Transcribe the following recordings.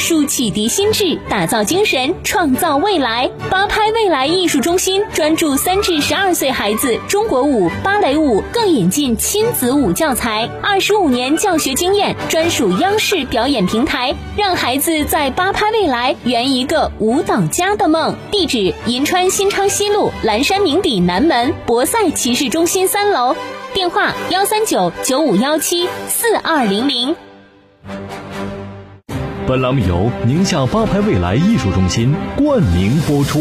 术启迪心智，打造精神，创造未来。八拍未来艺术中心专注三至十二岁孩子中国舞、芭蕾舞，更引进亲子舞教材，二十五年教学经验，专属央视表演平台，让孩子在八拍未来圆一个舞蹈家的梦。地址：银川新昌西路蓝山名邸南门博赛骑士中心三楼。电话：幺三九九五幺七四二零零。本栏目由宁夏八拍未来艺术中心冠名播出。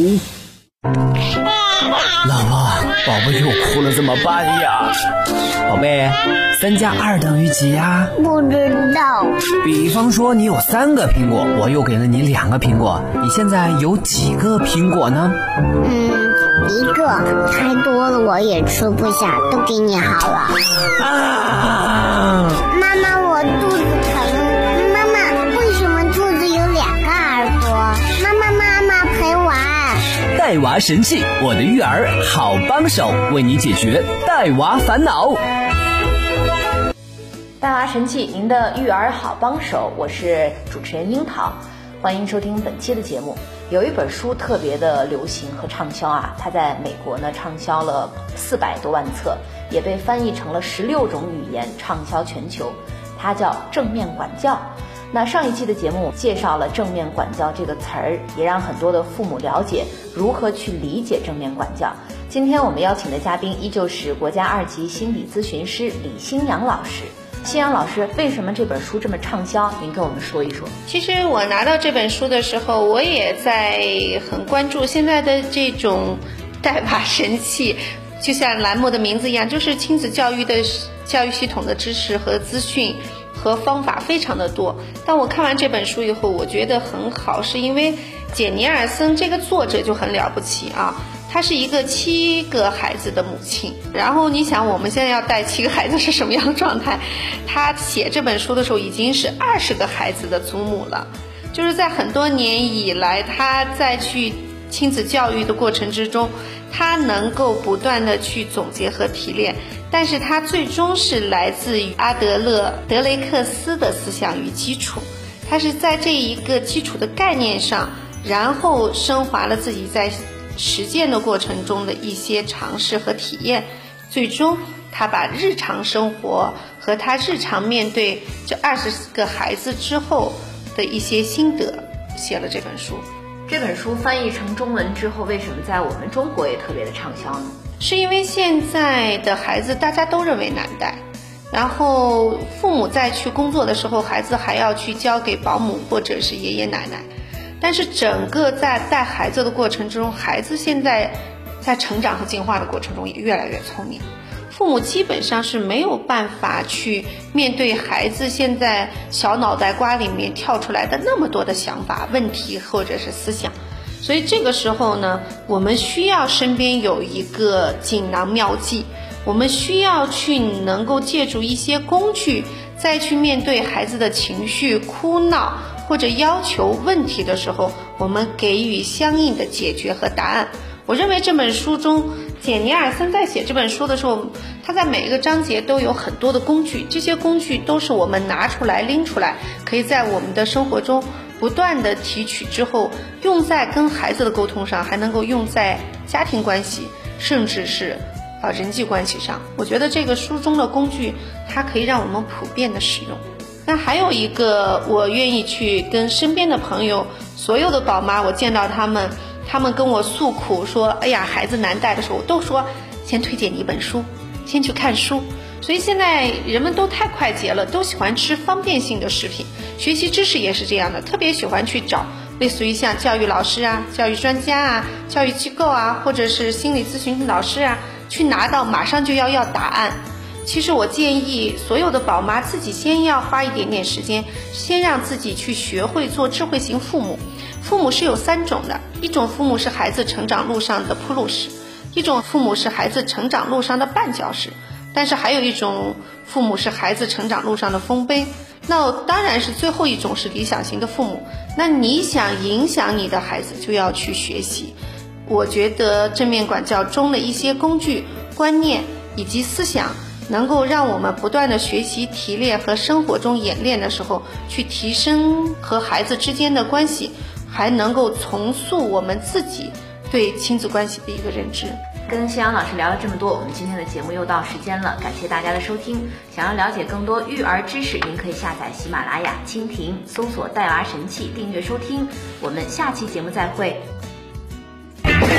老婆，宝宝又哭了，怎么办呀？宝贝，三加二等于几呀？不知道。比方说，你有三个苹果，我又给了你两个苹果，你现在有几个苹果呢？嗯，一个。太多了我也吃不下，都给你好了。啊！妈妈，我肚子带娃神器，我的育儿好帮手，为你解决带娃烦恼。带娃神器，您的育儿好帮手，我是主持人樱桃，欢迎收听本期的节目。有一本书特别的流行和畅销啊，它在美国呢畅销了四百多万册，也被翻译成了十六种语言，畅销全球。它叫正面管教。那上一期的节目介绍了正面管教这个词儿，也让很多的父母了解如何去理解正面管教。今天我们邀请的嘉宾依旧是国家二级心理咨询师李新阳老师。新阳老师，为什么这本书这么畅销？您跟我们说一说。其实我拿到这本书的时候，我也在很关注现在的这种带娃神器，就像栏目的名字一样，就是亲子教育的教育系统的知识和资讯。和方法非常的多，但我看完这本书以后，我觉得很好，是因为简尼尔森这个作者就很了不起啊，她是一个七个孩子的母亲。然后你想，我们现在要带七个孩子是什么样的状态？她写这本书的时候已经是二十个孩子的祖母了，就是在很多年以来，她在去亲子教育的过程之中，他能够不断的去总结和提炼。但是他最终是来自于阿德勒德雷克斯的思想与基础，他是在这一个基础的概念上，然后升华了自己在实践的过程中的一些尝试和体验，最终他把日常生活和他日常面对这二十个孩子之后的一些心得写了这本书。这本书翻译成中文之后，为什么在我们中国也特别的畅销呢？是因为现在的孩子大家都认为难带，然后父母在去工作的时候，孩子还要去交给保姆或者是爷爷奶奶。但是整个在带孩子的过程中，孩子现在在成长和进化的过程中也越来越聪明，父母基本上是没有办法去面对孩子现在小脑袋瓜里面跳出来的那么多的想法、问题或者是思想。所以这个时候呢，我们需要身边有一个锦囊妙计，我们需要去能够借助一些工具，再去面对孩子的情绪、哭闹或者要求问题的时候，我们给予相应的解决和答案。我认为这本书中，简尼尔森在写这本书的时候，他在每一个章节都有很多的工具，这些工具都是我们拿出来拎出来，可以在我们的生活中。不断的提取之后，用在跟孩子的沟通上，还能够用在家庭关系，甚至是啊人际关系上。我觉得这个书中的工具，它可以让我们普遍的使用。那还有一个，我愿意去跟身边的朋友，所有的宝妈，我见到他们，他们跟我诉苦说，哎呀，孩子难带的时候，我都说先推荐你一本书，先去看书。所以现在人们都太快捷了，都喜欢吃方便性的食品。学习知识也是这样的，特别喜欢去找类似于像教育老师啊、教育专家啊、教育机构啊，或者是心理咨询老师啊，去拿到马上就要要答案。其实我建议所有的宝妈自己先要花一点点时间，先让自己去学会做智慧型父母。父母是有三种的，一种父母是孩子成长路上的铺路石，一种父母是孩子成长路上的绊脚石。但是还有一种父母是孩子成长路上的丰碑，那当然是最后一种是理想型的父母。那你想影响你的孩子，就要去学习。我觉得正面管教中的一些工具、观念以及思想，能够让我们不断的学习提炼和生活中演练的时候，去提升和孩子之间的关系，还能够重塑我们自己对亲子关系的一个认知。跟夕阳老师聊了这么多，我们今天的节目又到时间了，感谢大家的收听。想要了解更多育儿知识，您可以下载喜马拉雅、蜻蜓，搜索“带娃神器”订阅收听。我们下期节目再会。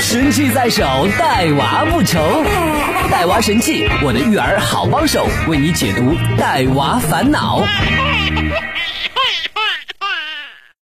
神器在手，带娃不愁。带娃神器，我的育儿好帮手，为你解读带娃烦恼。